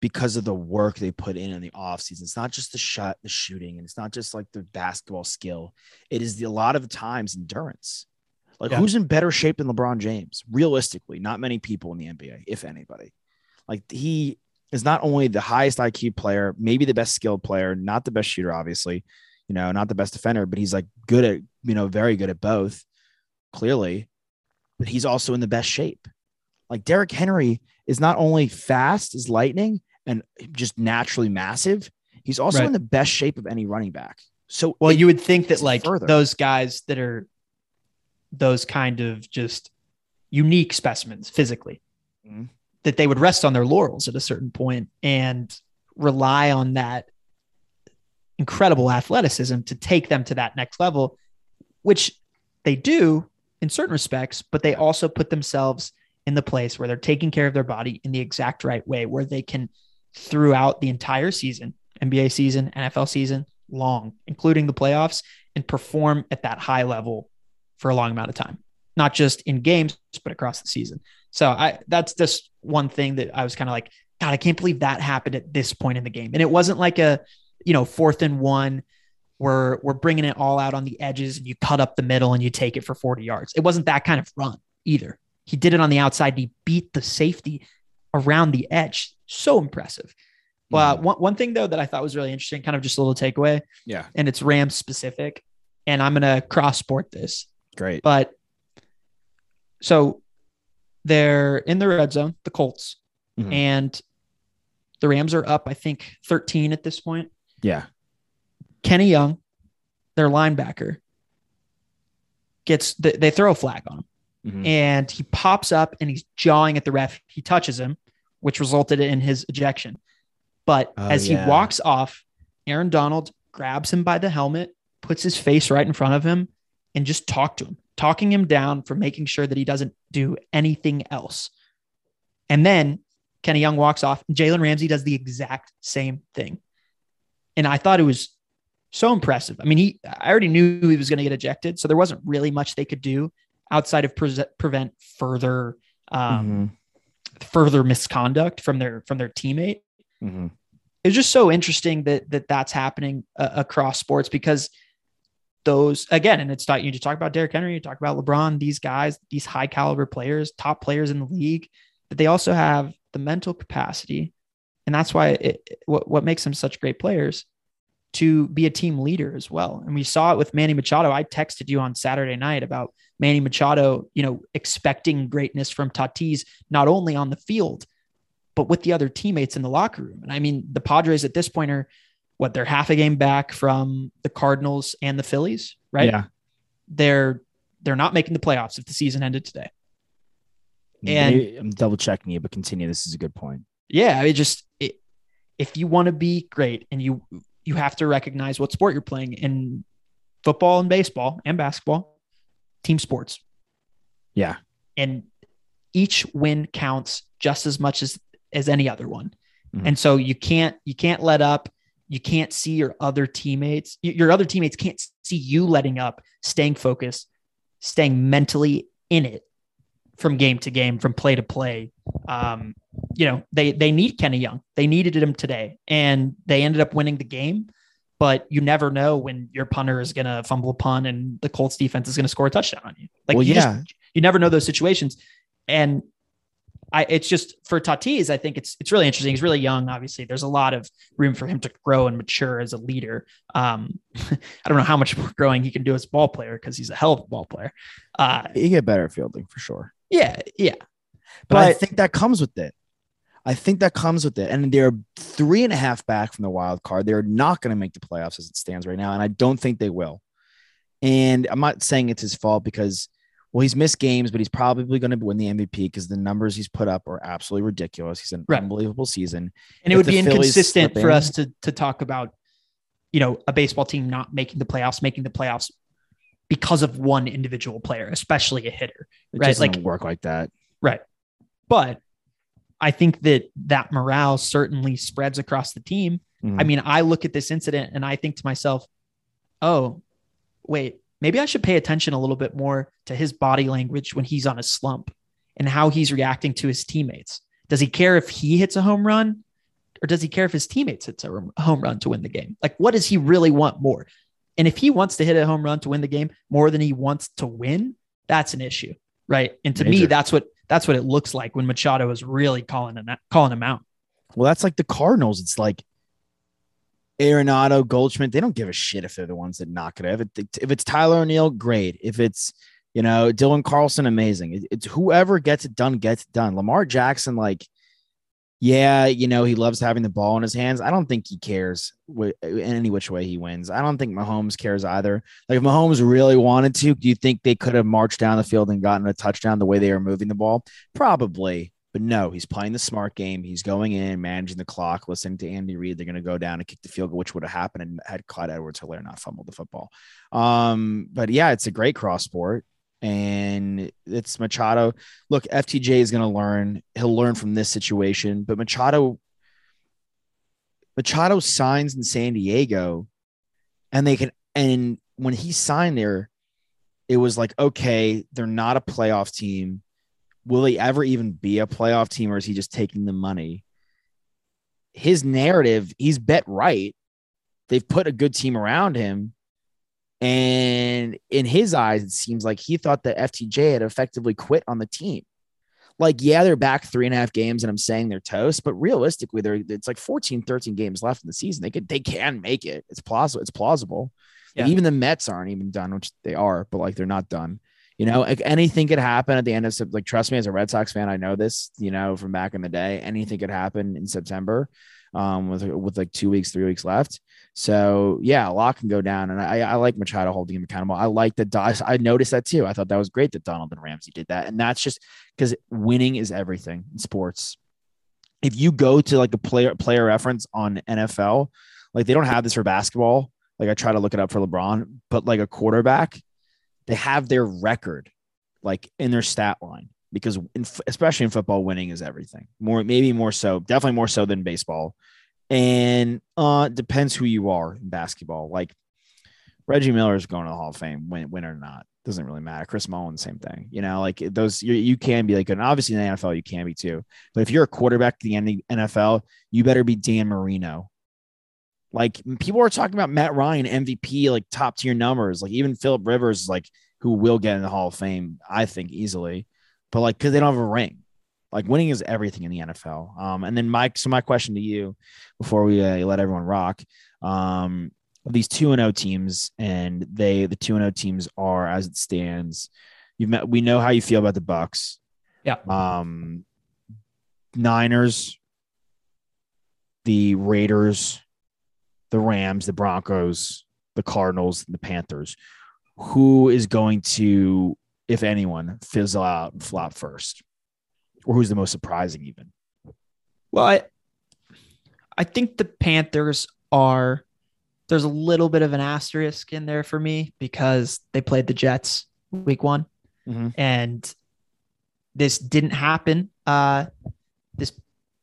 Because of the work they put in in the offseason. It's not just the shot, the shooting, and it's not just like the basketball skill. It is the, a lot of the times endurance. Like Yeah. who's in better shape than LeBron James? Realistically, not many people in the NBA, if anybody. Like he is not only the highest IQ player, maybe the best skilled player, not the best shooter, obviously, you know, not the best defender, but he's like good at, you know, very good at both, clearly. But he's also in the best shape. Like Derrick Henry is not only fast as lightning and just naturally massive, he's also Right. in the best shape of any running back. So Well, it- you would think that like further. those guys that are those kind of just unique specimens physically, Mhm. That they would rest on their laurels at a certain point and rely on that incredible athleticism to take them to that next level, which they do in certain respects, but they also put themselves in the place where they're taking care of their body in the exact right way, where they can throughout the entire season, NBA season, NFL season, long, including the playoffs, and perform at that high level for a long amount of time, not just in games, but across the season. So I that's just one thing that I was kind of like, God, I can't believe that happened at this point in the game. And it wasn't like a, you know, fourth and one where we're bringing it all out on the edges and you cut up the middle and you take it for 40 yards. It wasn't that kind of run either. He did it on the outside. And he beat the safety around the edge. So impressive. Well, mm-hmm. one, one thing though that I thought was really interesting, kind of just a little takeaway, yeah, and it's Rams specific, and I'm gonna cross sport this, great. but so they're in the red zone, the Colts, Mhm. and the Rams are up, I think, 13 at this point. Yeah. Kenny Young, their linebacker, gets they, they throw a flag on him Mhm. and he pops up and he's jawing at the ref. He touches him, which resulted in his ejection. But Oh, as yeah. he walks off, Aaron Donald grabs him by the helmet, puts his face right in front of him, and just talk to him, talking him down for making sure that he doesn't do anything else. And then Kenny Young walks off, Jalen Ramsey does the exact same thing. And I thought it was so impressive. I mean, he I already knew he was going to get ejected, so there wasn't really much they could do outside of pre- prevent further um, Mhm. further misconduct from their from their teammate. Mhm. It's just so interesting that that that's happening uh, across sports because those again, and it's not you just talk about Derrick Henry, you talk about LeBron, these guys, these high caliber players, top players in the league, that they also have the mental capacity, and that's why it, it- what what makes them such great players to be a team leader as well. And we saw it with Manny Machado. I texted you on Saturday night about Manny Machado, you know, expecting greatness from Tatis, not only on the field, but with the other teammates in the locker room. And I mean, the Padres at this point are what they're half a game back from the Cardinals and the Phillies, right? Yeah. They're they're not making the playoffs if the season ended today. And- Maybe- I'm double checking you, but continue. This is a good point. Yeah, I mean, just it, if you want to be great and you you have to recognize what sport you're playing in football and baseball and basketball, team sports. Yeah. and each win counts just as much as as any other one Mhm. and so you can't you can't let up you can't see your other teammates your other teammates can't see you letting up staying focused staying mentally in it from game to game from play to play um you know they they need kenny young they needed him today and they ended up winning the game but you never know when your punter is going to fumble a punt and the Colts defense is going to score a touchdown on you. Like Well, you yeah. just you never know those situations. And I it's just for Tatis, I think it's it's really interesting. He's really young, obviously. There's a lot of room for him to grow and mature as a leader. Um, *laughs* I don't know how much more growing he can do as a ball player because he's a hell of a ball player. Uh, he get better at fielding for sure. Yeah, yeah. But, but I think that comes with it. I think that comes with it. And they're three and a half back from the wild card. They're not going to make the playoffs as it stands right now. And I don't think they will. And I'm not saying it's his fault because, well, he's missed games, but he's probably going to win the MVP because the numbers he's put up are absolutely ridiculous. He's an right. unbelievable season. And it would be inconsistent for us to, to talk about, you know, a baseball team not making the playoffs, making the playoffs because of one individual player, especially a hitter. It right? Like work like that. Right. But I think that that morale certainly spreads across the team. Mm-hmm. I mean, I look at this incident and I think to myself, oh, wait, maybe I should pay attention a little bit more to his body language when he's on a slump and how he's reacting to his teammates. Does he care if he hits a home run or does he care if his teammates hits a home run to win the game? Like, what does he really want more? And if he wants to hit a home run to win the game more than he wants to win, that's an issue, right? And to Major. me, that's what that's what it looks like when Machado is really calling him calling him out. Well, that's like the Cardinals. It's like Arenado, Goldschmidt. They don't give a shit if they're the ones that knock it. If, it, if it's Tyler O'Neill, great. If it's you know Dylan Carlson, amazing. It, it's whoever gets it done gets it done. Lamar Jackson, like yeah, you know, he loves having the ball in his hands. I don't think he cares in any which way he wins. I don't think Mahomes cares either. Like if Mahomes really wanted to, do you think they could have marched down the field and gotten a touchdown the way they were moving the ball? Probably. But no, he's playing the smart game. He's going in, managing the clock, listening to Andy Reid. They're going to go down and kick the field goal, which would have happened and had Clyde Edwards Helaire not fumbled the football. Um, but yeah, it's a great cross sport and it's Machado. Look, FTJ is going to learn. He'll learn from this situation, but Machado Machado signs in San Diego and they can and when he signed there it was like okay, they're not a playoff team. Will he ever even be a playoff team or is he just taking the money? His narrative, he's bet right. They've put a good team around him and in his eyes, it seems like he thought that FTJ had effectively quit on the team. Like, yeah, they're back three and a half games, and I'm saying they're toast, but realistically, they're it's like 14, 13 games left in the season. They could they can make it. It's plausible. It's plausible. Yeah. Like even the Mets aren't even done, which they are, but like they're not done. You know, like anything could happen at the end of like trust me, as a Red Sox fan, I know this, you know, from back in the day. Anything could happen in September um, with with like two weeks, three weeks left. So yeah, a lot can go down, and I, I like Machado holding him accountable. I like that. I noticed that too. I thought that was great that Donald and Ramsey did that, and that's just because winning is everything in sports. If you go to like a player player reference on NFL, like they don't have this for basketball. Like I try to look it up for LeBron, but like a quarterback, they have their record like in their stat line because in, especially in football, winning is everything. More, maybe more so, definitely more so than baseball. And uh, depends who you are in basketball. Like Reggie Miller is going to the Hall of Fame, win, win or not, doesn't really matter. Chris Mullin, same thing. You know, like those, you, you can be like. And obviously in the NFL, you can be too. But if you're a quarterback in the NFL, you better be Dan Marino. Like people are talking about Matt Ryan MVP, like top tier numbers. Like even Philip Rivers, like who will get in the Hall of Fame, I think easily but like because they don't have a ring. Like winning is everything in the NFL. Um, and then Mike, so my question to you before we uh, let everyone rock, um, these two and O teams, and they the two and O teams are as it stands. You've met. We know how you feel about the Bucs. Yeah. Um, Niners, the Raiders, the Rams, the Broncos, the Cardinals, the Panthers. Who is going to if anyone, fizzle out and flop first? Or who's the most surprising, even? Well, I, I think the Panthers are. There's a little bit of an asterisk in there for me because they played the Jets week one, mm-hmm. and this didn't happen uh, this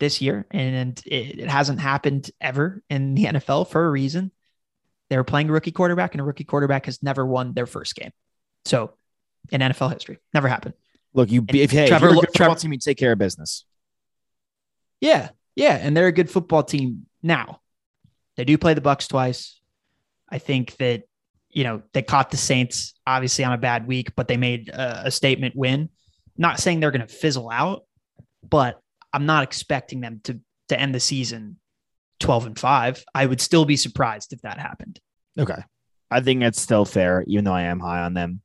this year, and it, it hasn't happened ever in the NFL for a reason. They were playing a rookie quarterback, and a rookie quarterback has never won their first game. So in NFL history. Never happened. Look, you if, hey, Trevor, if you're a good Trevor, team, you take care of business. Yeah, yeah, and they're a good football team now. They do play the Bucs twice. I think that you know they caught the Saints obviously on a bad week, but they made a, a statement win. Not saying they're going to fizzle out, but I'm not expecting them to to end the season 12 and 5. I would still be surprised if that happened. Okay. I think it's still fair, even though I am high on them.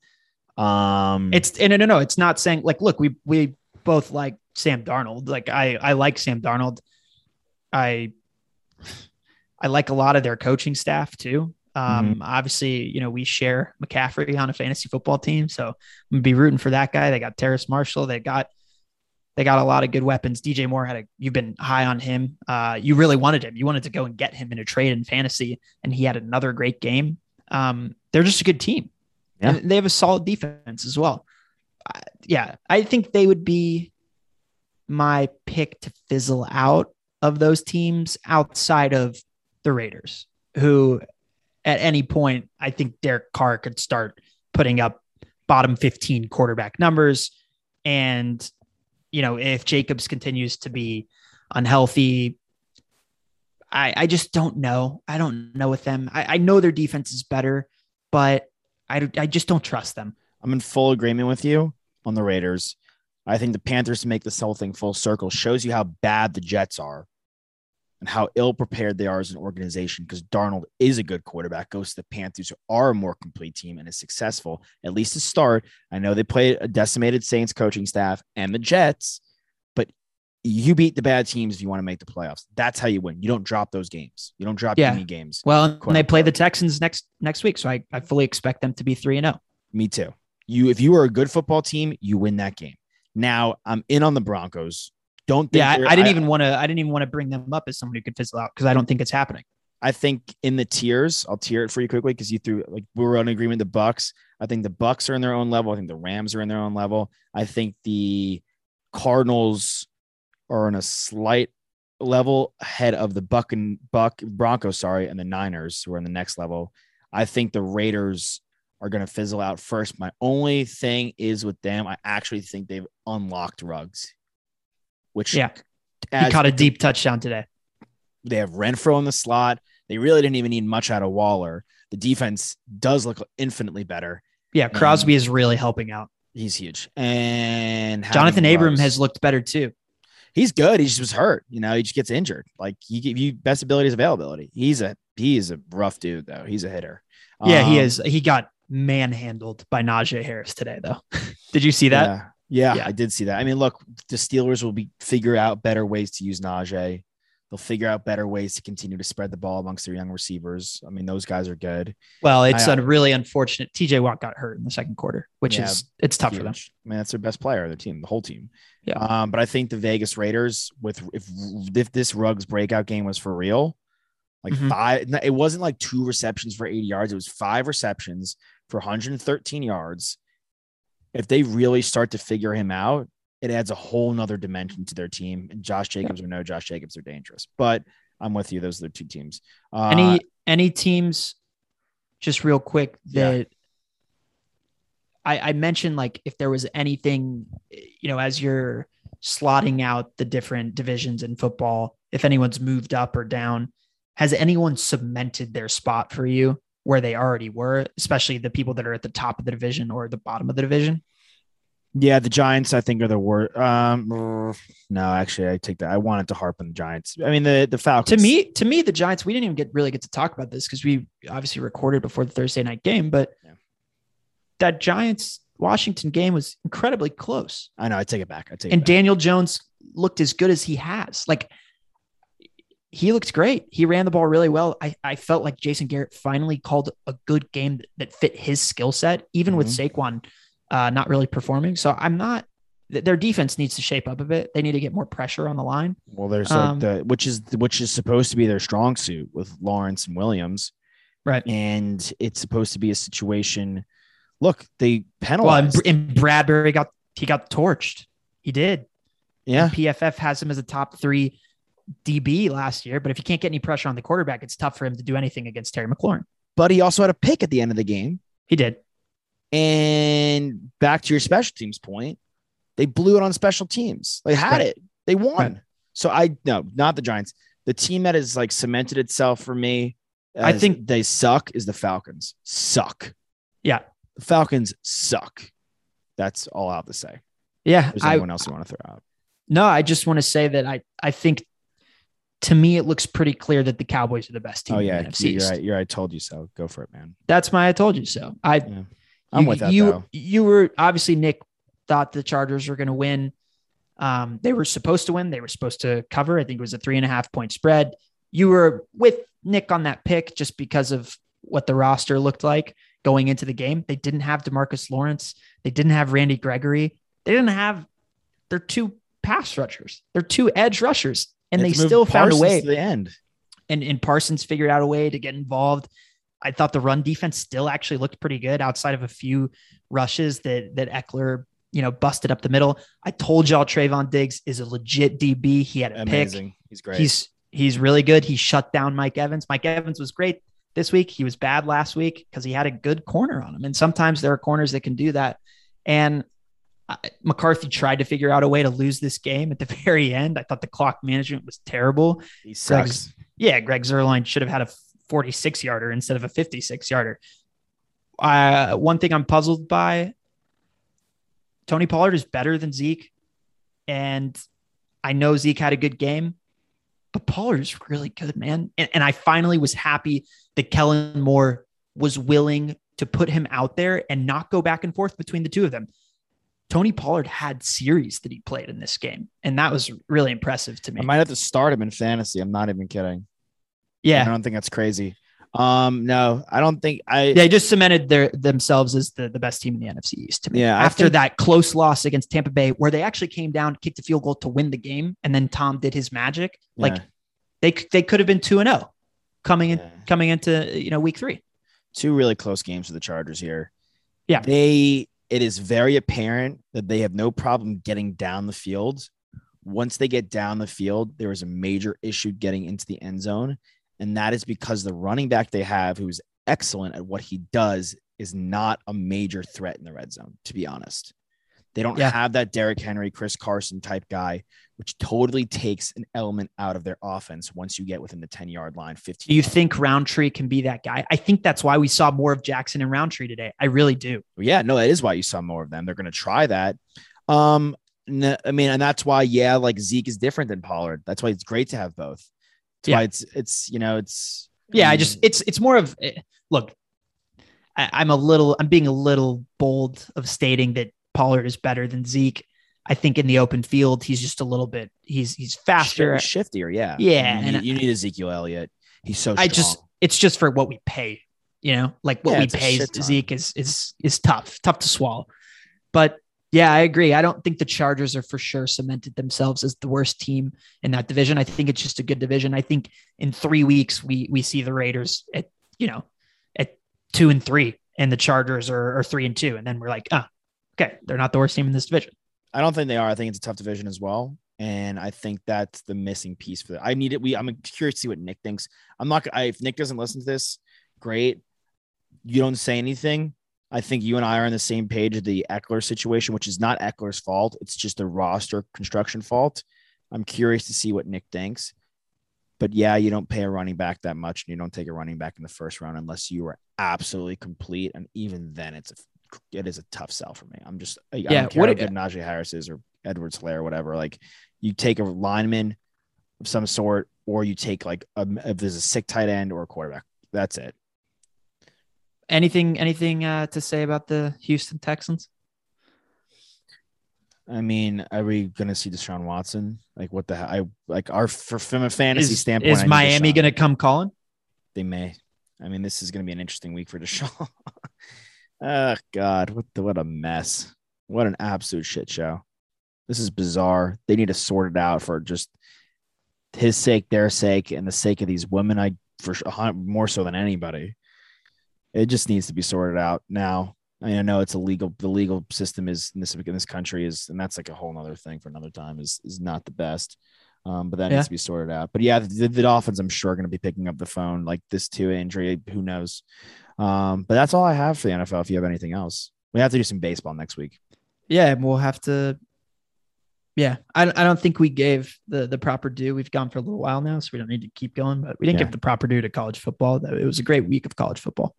Um, It's and no, no, no. It's not saying like, look, we we both like Sam Darnold. Like I I like Sam Darnold. I I like a lot of their coaching staff too. Um, obviously, you know, we share McCaffrey on a fantasy football team, so I'm gonna be rooting for that guy. They got Terrace Marshall. They got they got a lot of good weapons. DJ Moore had a you've been high on him. Uh, you really wanted him. You wanted to go and get him in a trade in fantasy, and he had another great game. Um, they're just a good team. Yeah. And they have a solid defense as well. Uh, yeah, I think they would be my pick to fizzle out of those teams outside of the Raiders, who at any point I think Derek Carr could start putting up bottom 15 quarterback numbers. And, you know, if Jacobs continues to be unhealthy, I, I just don't know. I don't know with them. I, I know their defense is better, but I, I just don't trust them. I'm in full agreement with you on the Raiders. I think the Panthers to make this whole thing full circle shows you how bad the Jets are and how ill prepared they are as an organization because Darnold is a good quarterback, goes to the Panthers, who are a more complete team and is successful, at least to start. I know they played a decimated Saints coaching staff and the Jets, but you beat the bad teams if you want to make the playoffs. That's how you win. You don't drop those games. You don't drop Yeah. any games. Well, and they play the. Texans next next week, so I, I fully expect them to be three and oh. Me too. You, if you are a good football team, you win that game. Now I'm in on the Broncos. Don't think Yeah, I, I didn't even want to. I didn't even want to bring them up as someone who could fizzle out because I don't think it's happening. I think in the tiers, I'll tier it for you quickly because you threw like we were on agreement. The Bucs, I think the Bucs are in their own level. I think the Rams are in their own level. I think the Cardinals are on a slight level ahead of the Buck and Buck Broncos, sorry, and the Niners who are in the next level. I think the Raiders are going to fizzle out first. My only thing is with them, I actually think they've unlocked Ruggs, which Yeah. He caught a deep touchdown today. they have Renfrow in the slot. They really didn't even need much out of Waller. The defense does look infinitely better. Yeah, Crosby is really helping out. He's huge. And Johnathan Abram has looked better too. he's good. He just was hurt. You know, he just gets injured. Like he give you best ability is availability. He's a he is a rough dude though. He's a hitter. Yeah, he Um, is. He got manhandled by Najee Harris today, though. *laughs* Did you see that? Yeah. Yeah. I did see that. I mean, look, the Steelers will be figure out better ways to use Najee. They'll figure out better ways to continue to spread the ball amongst their young receivers. I mean, those guys are good. Well, it's I- a really unfortunate. TJ Watt got hurt in the second quarter, which Yeah, is it's tough for them. Huge. I mean, that's their best player, their team, the whole team. Yeah. Um, but I think the Vegas Raiders, with if if this Ruggs breakout game was for real, like Mhm. five, it wasn't like two receptions for 80 yards. It was five receptions for 113 yards. If they really start to figure him out, it adds a whole nother dimension to their team. And Josh Jacobs or no Josh Jacobs are dangerous. But I'm with you. Those are the two teams. Uh, any any teams just real quick Yeah. that I, I mentioned like if there was anything you know as you're slotting out the different divisions in football if anyone's moved up or down has anyone cemented their spot for you where they already were especially the people that are at the top of the division or the bottom of the division Yeah, the Giants, I think, are the worst. Um, no, actually, I take that. I wanted to harp on the Giants. I mean, the the Falcons. to me to me the giants we didn't even get really get to talk about this because we obviously recorded before the thursday night game but Yeah. that giants washington game was incredibly close I know. I take it back. I take and it back. daniel jones looked as good as he has like he looked great. He ran the ball really well. I, I felt like jason garrett finally called a good game that, fit his skill set even with Mm-hmm. saquon uh, not really performing. So i'm not their defense needs to shape up a bit. They need to get more pressure on the line. Well, there's um, like the which is which is supposed to be their strong suit with Lawrence and Williams, right. And it's supposed to be a situation. Look, they well penalized. and, and bradberry got he got torched. He did. Yeah, PFF has him as a top three DB last year, but if you can't get any pressure on the quarterback, it's tough for him to do anything against Terry McLaurin. but he also had a pick at the end of the game. He did. And back to your special teams point, they blew it on special teams. They had Right. it. They won. Right. So I no, not the Giants. The team that has like cemented itself for me, I think- they suck is the Falcons. Suck. Yeah. The Falcons suck. That's all I have to say. Yeah. There's I, anyone else you want to throw out? No, I just want to say that I I think to me it looks pretty clear that the Cowboys are the best team. Oh in yeah, the NFC you're right. You're right. I told you so. Go for it, man. That's my I told you so. I Yeah. I'm you, with that you, though. You were obviously Nick thought the Chargers were going to win. Um, they were supposed to win. They were supposed to cover. I think it was a three and a half point spread. You were with Nick on that pick just because of what the roster looked like going into the game. They didn't have Demarcus Lawrence. They didn't have Randy Gregory. They didn't have their two pass rushers. They're two edge rushers, and they Let's still found a way to the end. and, and Parsons figured out a way to get involved. I thought the run defense still actually looked pretty good outside of a few rushes that that Ekeler, you know, busted up the middle. I told y'all Trevon Diggs is a legit DB. He had a pick. Amazing. He's great. He's he's really good. He shut down Mike Evans. Mike Evans was great this week. He was bad last week because he had a good corner on him. And sometimes there are corners that can do that. And McCarthy tried to figure out a way to lose this game at the *laughs* very end. I thought the clock management was terrible he sucks. yeah, Greg Zuerlein should have had a 46 yarder instead of a 56 yarder. Uh, one thing I'm puzzled by Tony Pollard is better than Zeke. And I know Zeke had a good game, but Pollard is really good, man. And, and I finally was happy that Kellen Moore was willing to put him out there and not go back and forth between the two of them. Tony Pollard had series that he played in this game, and that was really impressive to me. I might have to start him in fantasy. I'm not even kidding. Yeah, I don't think that's crazy. Um, no, I don't think I. they just cemented their themselves as the, the best team in the NFC East to me. Yeah, After think- that close loss against Tampa Bay, where they actually came down, kicked a field goal to win the game, and then Tom did his magic. Like Yeah. they they could have been two and zero coming in Yeah. coming into you know week three. two really close games for the Chargers here. Yeah. They it is very apparent that they have no problem getting down the field. Once they get down the field, there is a major issue getting into the end zone. And that is because the running back they have, who's excellent at what he does, is not a major threat in the red zone, to be honest. They don't Yeah. have that Derrick Henry, Chris Carson type guy, which totally takes an element out of their offense once you get within the 10 yard line, 15. Do you think Rountree can be that guy? I think that's why we saw more of Jackson and Rountree today. I really do. Yeah, no, that is why you saw more of them. They're going to try that. Um, I mean, and that's why, yeah, like Zeke is different than Pollard. That's why it's great to have both. That's Yeah. why it's it's you know it's Yeah, I mean, just it's it's more of eh, look. I, I'm a little I'm being a little bold of stating that Pollard is better than Zeke. I think in the open field he's just a little bit he's he's faster. shift- shiftier. Yeah, Yeah, You and need, you need Ezekiel Elliott. He's so. I just it's just for what we pay, you know, like what Yeah, we pay. Zeke is is is tough, tough to swallow. But yeah, I agree. I don't think the Chargers are for sure cemented themselves as the worst team in that division. I think it's just a good division. I think in three weeks we we see the Raiders at you know at two and three, and the Chargers are, are three and two, and then we're like, ah, okay, they're not the worst team in this division. I don't think they are. I think it's a tough division as well. And I think that's the missing piece for that. I need it. We I'm curious to see what Nick thinks. I'm not I, if Nick doesn't listen to this, great. You don't say anything. I think you and I are on the same page of the Ekeler situation, which is not Ekeler's fault. It's just a roster construction fault. I'm curious to see what Nick thinks. But yeah, you don't pay a running back that much, and you don't take a running back in the first round unless you are absolutely complete. And even then, it's a it is a tough sell for me. I'm just I, I Yeah, don't care what how it- Najee Harris is or Edwards Helaire or whatever. Like you take a lineman of some sort, or you take like a, if there's a sick tight end or a quarterback. That's it. Anything anything uh, to say about the Houston Texans? I mean, are we gonna see Deshaun Watson? Like what the hell? I like our for from a fantasy Is, standpoint. Is Miami going to come calling? They may. I mean, this is gonna be an interesting week for Deshaun. *laughs* oh God, what the what a mess! What an absolute shit show. This is bizarre. They need to sort it out for just his sake, their sake, and the sake of these women. I for sure, a hun- more so than anybody. It just needs to be sorted out now. I mean, I know it's illegal. The legal system is in this in this country is, and that's like a whole other thing for another time. Is is not the best. Um, but that Yeah. needs to be sorted out. But yeah, the, the Dolphins, I'm sure, are going to be picking up the phone like this two injury. Who knows? Um, but that's all I have for the NFL. If you have anything else, we have to do some baseball next week. Yeah, and we'll have to. Yeah, I, I don't think we gave the the proper due. We've gone for a little while now, so we don't need to keep going. But we didn't Yeah. give the proper due to college football. It was a great week of college football.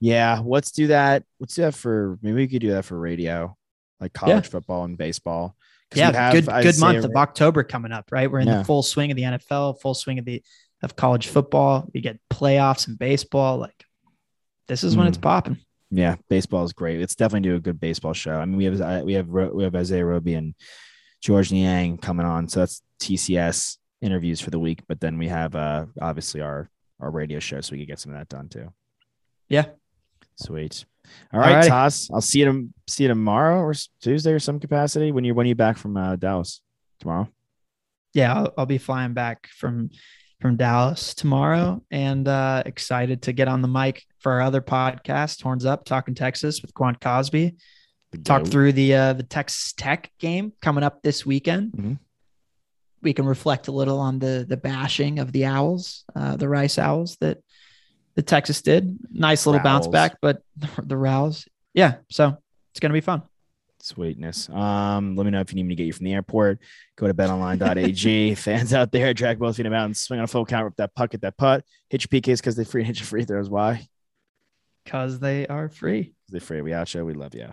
Yeah, let's do that. Let's do that for maybe we could do that for radio, like college football and baseball. Yeah, have good good month of October coming up, right? We're in Yeah. the full swing of the NFL, full swing of the of college football. We get playoffs and baseball. Like this is when it's Mm. popping. Yeah, baseball is great. Let's definitely do a good baseball show. I mean, we have we have we have Isaiah Roby and Georges Niang coming on, so that's TCS interviews for the week. But then we have uh obviously our our radio show, so we can get some of that done too. Yeah. Sweet. All right, Alrighty. Toss. I'll see you see you tomorrow or Tuesday or some capacity when you when you back from uh, Dallas tomorrow. Yeah, I'll, I'll be flying back from from Dallas tomorrow, and uh, excited to get on the mic for our other podcast, Horns Up, talking Texas with Quan Cosby. Talk through the uh, the Texas Tech game coming up this weekend. Mhm. We can reflect a little on the the bashing of the Owls, uh, the Rice Owls that the Texas did. Nice little bounce back, but *laughs* the, the Rows, yeah. So it's gonna be fun. Sweetness. Um, let me know if you need me to get you from the airport. Go to betonline.ag. *laughs* Fans out there, drag both feet in the mountains, swing on a full count, rip that puck, at that putt, hit your PKs because they free, and hit your free throws. Why? Cause they are free. They're free. We out show. We love you.